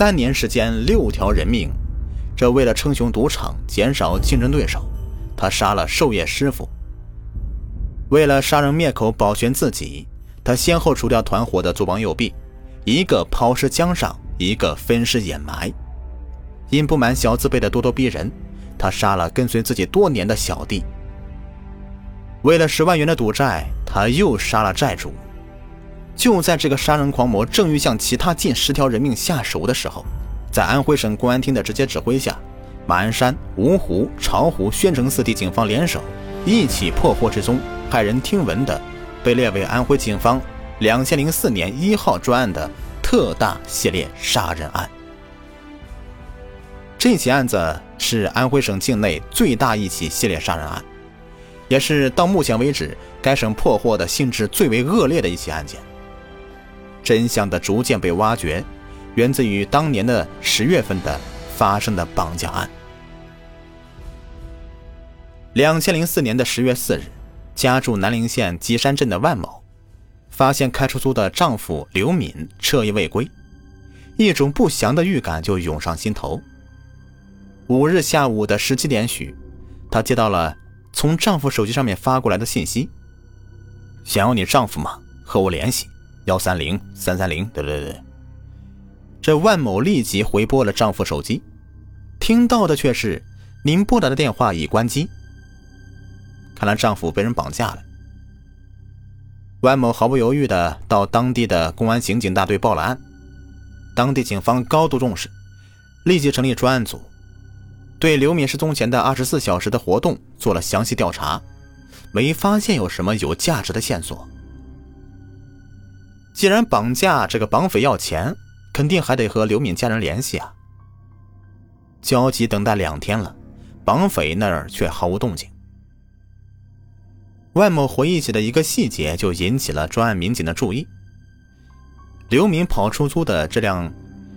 三年时间六条人命，这为了称雄赌场，减少竞争对手，他杀了授业师傅。为了杀人灭口，保全自己，他先后除掉团伙的左膀右臂，一个抛尸江上，一个分尸掩埋。因不满小字辈的咄咄逼人，他杀了跟随自己多年的小弟。为了十万元的赌债，他又杀了债主。就在这个杀人狂魔正欲向其他近十条人命下手的时候，在安徽省公安厅的直接指挥下，马鞍山、芜湖、巢湖、宣城四地警方联手，一起破获之中骇人听闻的，被列为安徽警方两千零四年一号专案的特大系列杀人案。这起案子是安徽省境内最大一起系列杀人案，也是到目前为止该省破获的性质最为恶劣的一起案件。真相的逐渐被挖掘，源自于当年的十月份的发生的绑架案。两千零四年的十月四日，家住南陵县吉山镇的万某，发现开出租的丈夫刘敏彻夜未归，一种不祥的预感就涌上心头。五日下午的十七点许，她接到了从丈夫手机上面发过来的信息：“想要你丈夫吗？和我联系，幺三零三三零。”对对对。这万某立即回拨了丈夫手机，听到的却是：“您拨打的电话已关机。”看来丈夫被人绑架了。万某毫不犹豫的到当地的公安刑警大队报了案，当地警方高度重视，立即成立专案组。对刘敏失踪前的二十四小时的活动做了详细调查，没发现有什么有价值的线索。既然绑架这个绑匪要钱，肯定还得和刘敏家人联系啊。焦急等待两天了，绑匪那儿却毫无动静。万某回忆起的一个细节就引起了专案民警的注意：刘敏跑出租的这辆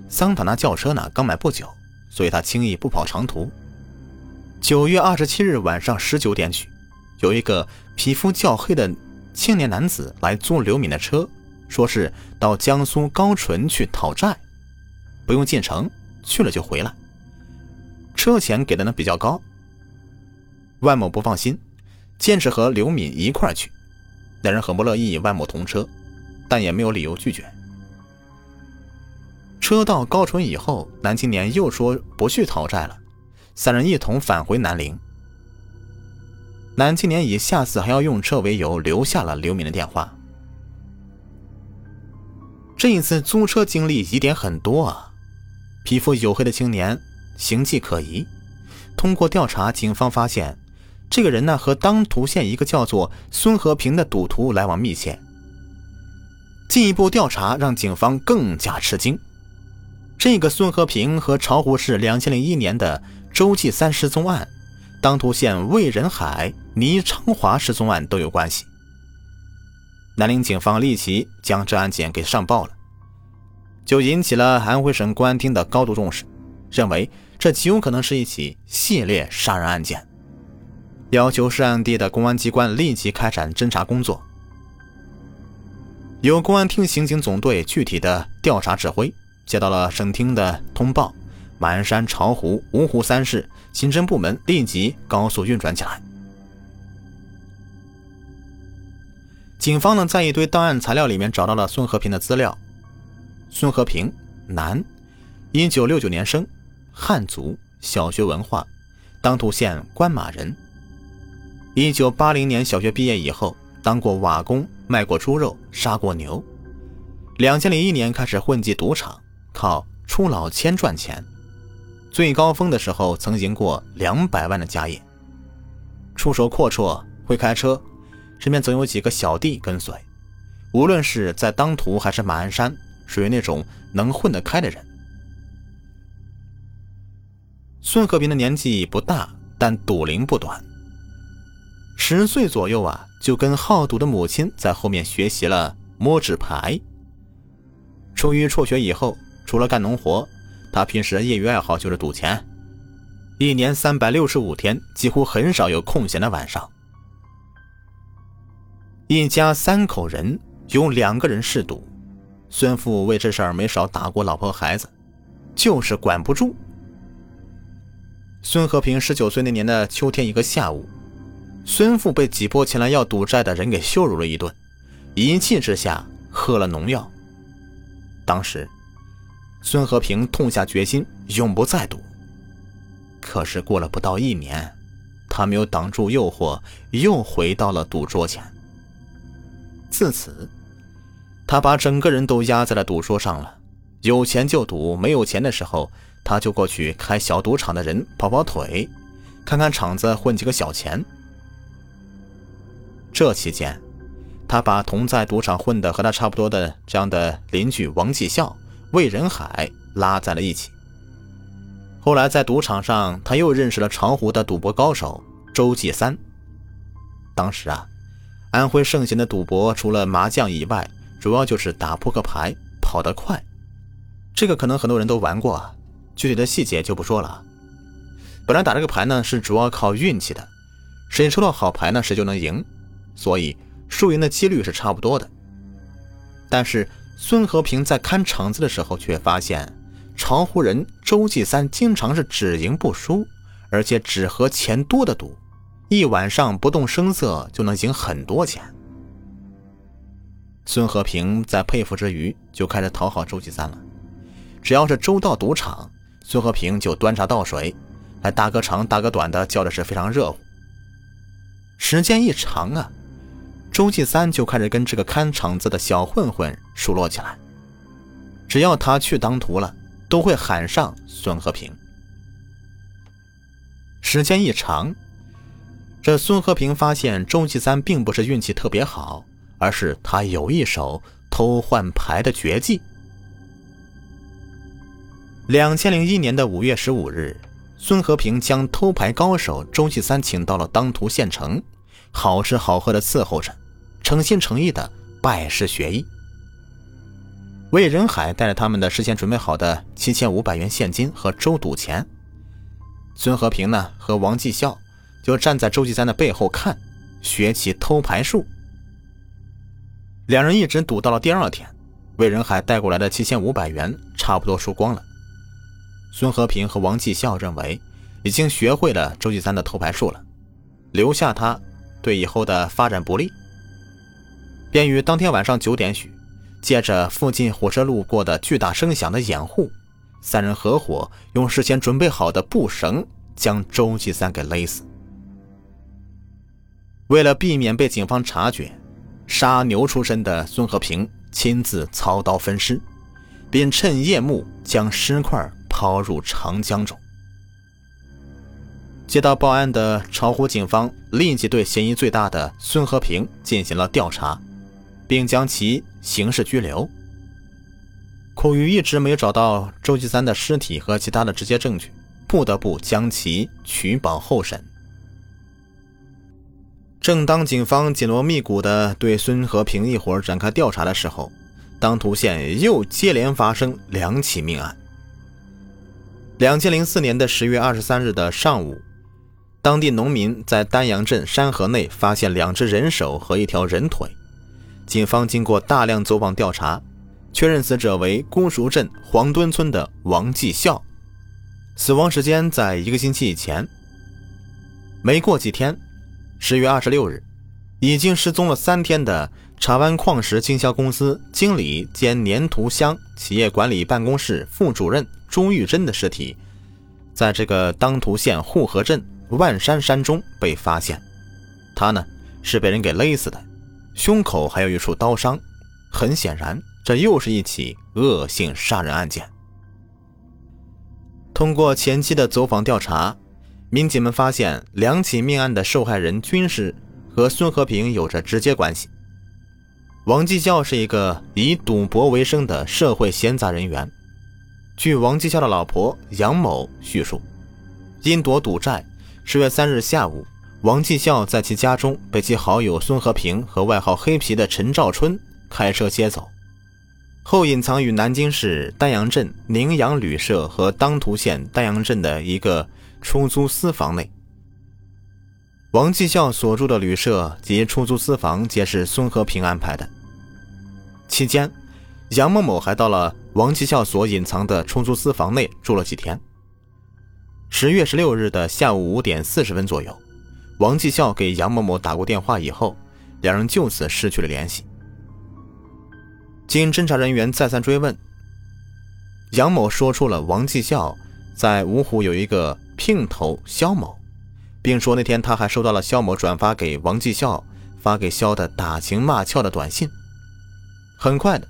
桑塔纳轿车呢，刚买不久。所以他轻易不跑长途。九月二十七日晚上十九点许，有一个皮肤较黑的青年男子来租刘敏的车，说是到江苏高淳去讨债，不用进城，去了就回来。车钱给的呢比较高。万某不放心，坚持和刘敏一块去，两人很不乐意万某同车，但也没有理由拒绝。车到高淳以后，男青年又说不去讨债了，三人一同返回南陵。男青年以下次还要用车为由，留下了刘敏的电话。这一次租车经历疑点很多啊，皮肤黝黑的青年形迹可疑。通过调查，警方发现这个人呢和当涂县一个叫做孙和平的赌徒来往密切。进一步调查让警方更加吃惊。这个孙和平和巢湖市两千零一年的周继三失踪案、当涂县魏仁海、倪昌华失踪案都有关系。南陵警方立即将这案件给上报了，就引起了安徽省公安厅的高度重视，认为这极有可能是一起系列杀人案件，要求涉案地的公安机关立即开展侦查工作，由公安厅刑警总队具体的调查指挥。接到了省厅的通报，马鞍山、巢湖、芜湖三市刑侦部门立即高速运转起来。警方呢，在一堆档案材料里面找到了孙和平的资料。孙和平，男，一九六九年生，汉族，小学文化，当涂县官马人。一九八零年小学毕业以后，当过瓦工，卖过猪肉，杀过牛。两千零一年开始混迹赌场。靠出老千赚钱，最高峰的时候曾赢过两百万的家业。出手阔绰，会开车，身边总有几个小弟跟随。无论是在当涂还是马鞍山，属于那种能混得开的人。孙和平的年纪不大，但赌龄不短。十岁左右啊，就跟好赌的母亲在后面学习了摸纸牌。出于辍学以后。除了干农活，他平时业余爱好就是赌钱，一年三百六十五天，几乎很少有空闲的晚上。一家三口人有两个人嗜赌，孙父为这事儿没少打过老婆孩子。就是管不住。孙和平十九岁那年的秋天一个下午，孙父被几波前来要赌债的人给羞辱了一顿，一气之下喝了农药。当时，孙和平痛下决心，永不再赌。可是过了不到一年，他没有挡住诱惑，又回到了赌桌前。自此，他把整个人都压在了赌桌上了，有钱就赌，没有钱的时候。他就过去开小赌场的人跑跑腿，看看场子，混几个小钱。这期间，他把同在赌场混的和他差不多的这样的邻居王继孝、魏仁海拉在了一起。后来在赌场上，他又认识了长湖的赌博高手周继三。当时啊，安徽盛行的赌博除了麻将以外，主要就是打扑克牌、跑得快。这个可能很多人都玩过啊。具体的细节就不说了。本来打这个牌呢是主要靠运气的，谁抽到好牌呢谁就能赢，所以输赢的几率是差不多的。但是孙和平在看场子的时候却发现，长湖人周继三经常是只赢不输，而且只和钱多的赌，一晚上不动声色就能赢很多钱。孙和平在佩服之余，就开始讨好周继三了，只要是周到赌场。孙和平就端茶倒水，还大哥长大哥短的叫的是非常热乎。时间一长啊，周继三就开始跟这个看场子的小混混熟络起来。只要他去当徒了，都会喊上孙和平。时间一长，这孙和平发现周继三并不是运气特别好，而是他有一手偷换牌的绝技。两千零一年的五月十五日，孙和平将偷牌高手周继三请到了当涂县城，好吃好喝的伺候着，诚心诚意的拜师学艺。魏仁海带着他们的事先准备好的七千五百元现金和周赌钱，孙和平呢和王继孝就站在周继三的背后看，学起偷牌术。两人一直赌到了第二天，魏仁海带过来的七千五百元差不多输光了。孙和平和王继孝认为，已经学会了周继三的偷牌术了，留下他对以后的发展不利，便于当天晚上九点许，借着附近火车路过的巨大声响的掩护，三人合伙用事先准备好的布绳将周继三给勒死。为了避免被警方察觉，杀牛出身的孙和平亲自操刀分尸，并趁夜幕将尸块。抛入长江中。接到报案的巢湖警方立即对嫌疑最大的孙和平进行了调查，并将其刑事拘留。苦于一直没有找到周继三的尸体和其他的直接证据，不得不将其取保候审。正当警方紧锣密鼓地对孙和平一伙展开调查的时候，当涂县又接连发生两起命案。两千零四年的十月二十三日的上午，当地农民在丹阳镇山河内发现两只人手和一条人腿。警方经过大量走访调查，确认死者为姑熟镇黄墩村的王继孝，死亡时间在一个星期以前。没过几天，十月二十六日，已经失踪了三天的茶湾矿石经销公司经理兼粘土乡企业管理办公室副主任。朱玉珍的尸体，在这个当涂县护河镇万山山中被发现。他呢是被人给勒死的，胸口还有一处刀伤。很显然，这又是一起恶性杀人案件。通过前期的走访调查，民警们发现两起命案的受害人均是和孙和平有着直接关系。王继孝是一个以赌博为生的社会闲杂人员。据王继孝的老婆杨某叙述，因躲赌债，十月三日下午，王继孝在其家中被其好友孙和平和外号“黑皮”的陈兆春开车接走，后隐藏于南京市丹阳镇宁阳旅社和当涂县丹阳镇的一个出租私房内。王继孝所住的旅社及出租私房皆是孙和平安排的，期间。杨某某还到了王继孝所隐藏的出租私房内住了几天。十月十六日的下午五点四十分左右，王继孝给杨某某打过电话以后，两人就此失去了联系。经侦查人员再三追问，杨某说出了王继孝在芜湖有一个姘头肖某，并说那天他还收到了肖某转发给王继孝发给肖的打情骂俏的短信。很快的，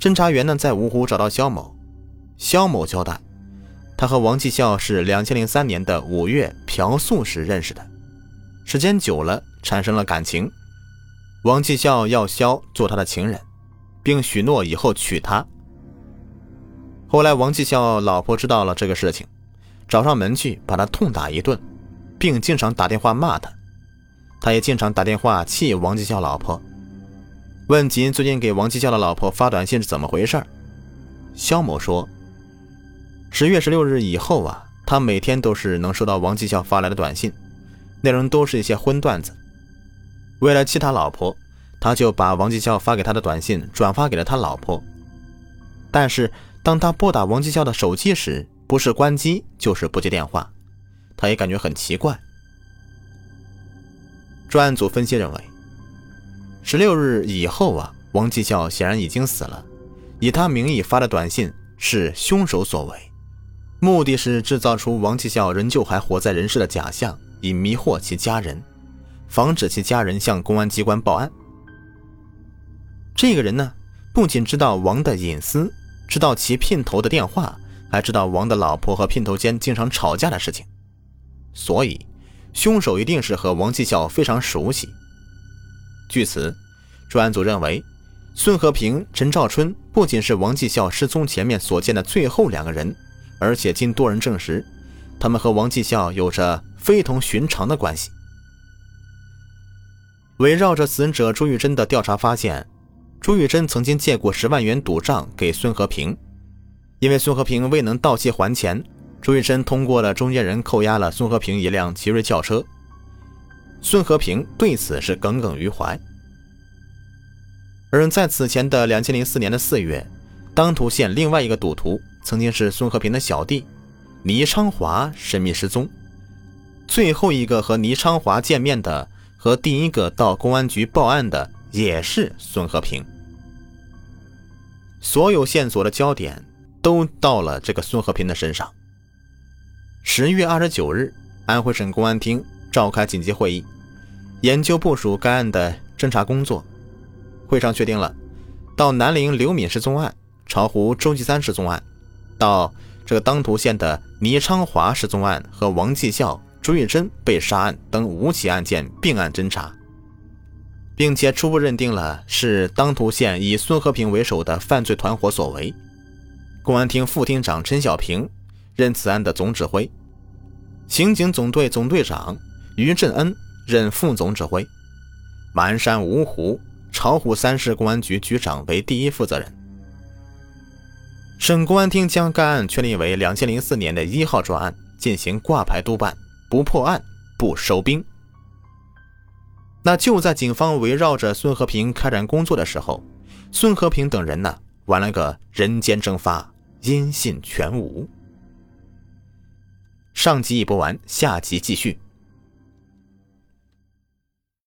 侦查员呢在芜湖找到肖某，肖某交代，他和王继孝是两千零三年的五月嫖宿时认识的，时间久了产生了感情，王继孝要肖做他的情人。并许诺以后娶她。后来，王继孝老婆知道了这个事情，找上门去把他痛打一顿，并经常打电话骂他。他也经常打电话气王继孝老婆。问及最近给王继孝的老婆发短信是怎么回事，肖某说：十月十六日以后啊，他每天都是能收到王继孝发来的短信，内容都是一些荤段子。为了气他老婆。他就把王继孝发给他的短信转发给了他老婆，但是当他拨打王继孝的手机时，不是关机就是不接电话，他也感觉很奇怪。专案组分析认为，十六日以后啊，王继孝显然已经死了，以他名义发的短信是凶手所为，目的是制造出王继孝仍旧还活在人世的假象，以迷惑其家人，防止其家人向公安机关报案。这个人呢，不仅知道王的隐私，知道其姘头的电话，还知道王的老婆和姘头间经常吵架的事情，所以，凶手一定是和王继孝非常熟悉。据此，专案组认为，孙和平、陈兆春不仅是王继孝失踪前面所见的最后两个人，而且经多人证实，他们和王继孝有着非同寻常的关系。围绕着死者朱玉珍的调查发现。朱玉珍曾经借过十万元赌账给孙和平，因为孙和平未能到期还钱，朱玉珍通过了中间人扣押了孙和平一辆奇瑞轿车。孙和平对此是耿耿于怀。而在此前的两千零四年的四月，当涂县另外一个赌徒曾经是孙和平的小弟倪昌华神秘失踪，最后一个和倪昌华见面的和第一个到公安局报案的。也是孙和平，所有线索的焦点都到了这个孙和平的身上。十月二十九日，安徽省公安厅召开紧急会议，研究部署该案的侦查工作。会上确定了，到南陵刘敏失踪案、巢湖周继三失踪案，到这个当涂县的倪昌华失踪案和王继孝、朱玉珍被杀案等五起案件并案侦查。并且初步认定了是当涂县以孙和平为首的犯罪团伙所为。公安厅副厅长陈小平任此案的总指挥，刑警总队总队长于振恩任副总指挥，马鞍山、芜湖、巢湖三市公安局局长为第一负责人。省公安厅将该案确立为两千零四年的一号专案，进行挂牌督办，不破案不收兵。那就在警方围绕着孙和平开展工作的时候，孙和平等人呢玩了个人间蒸发，音信全无。上集已播完，下集继续。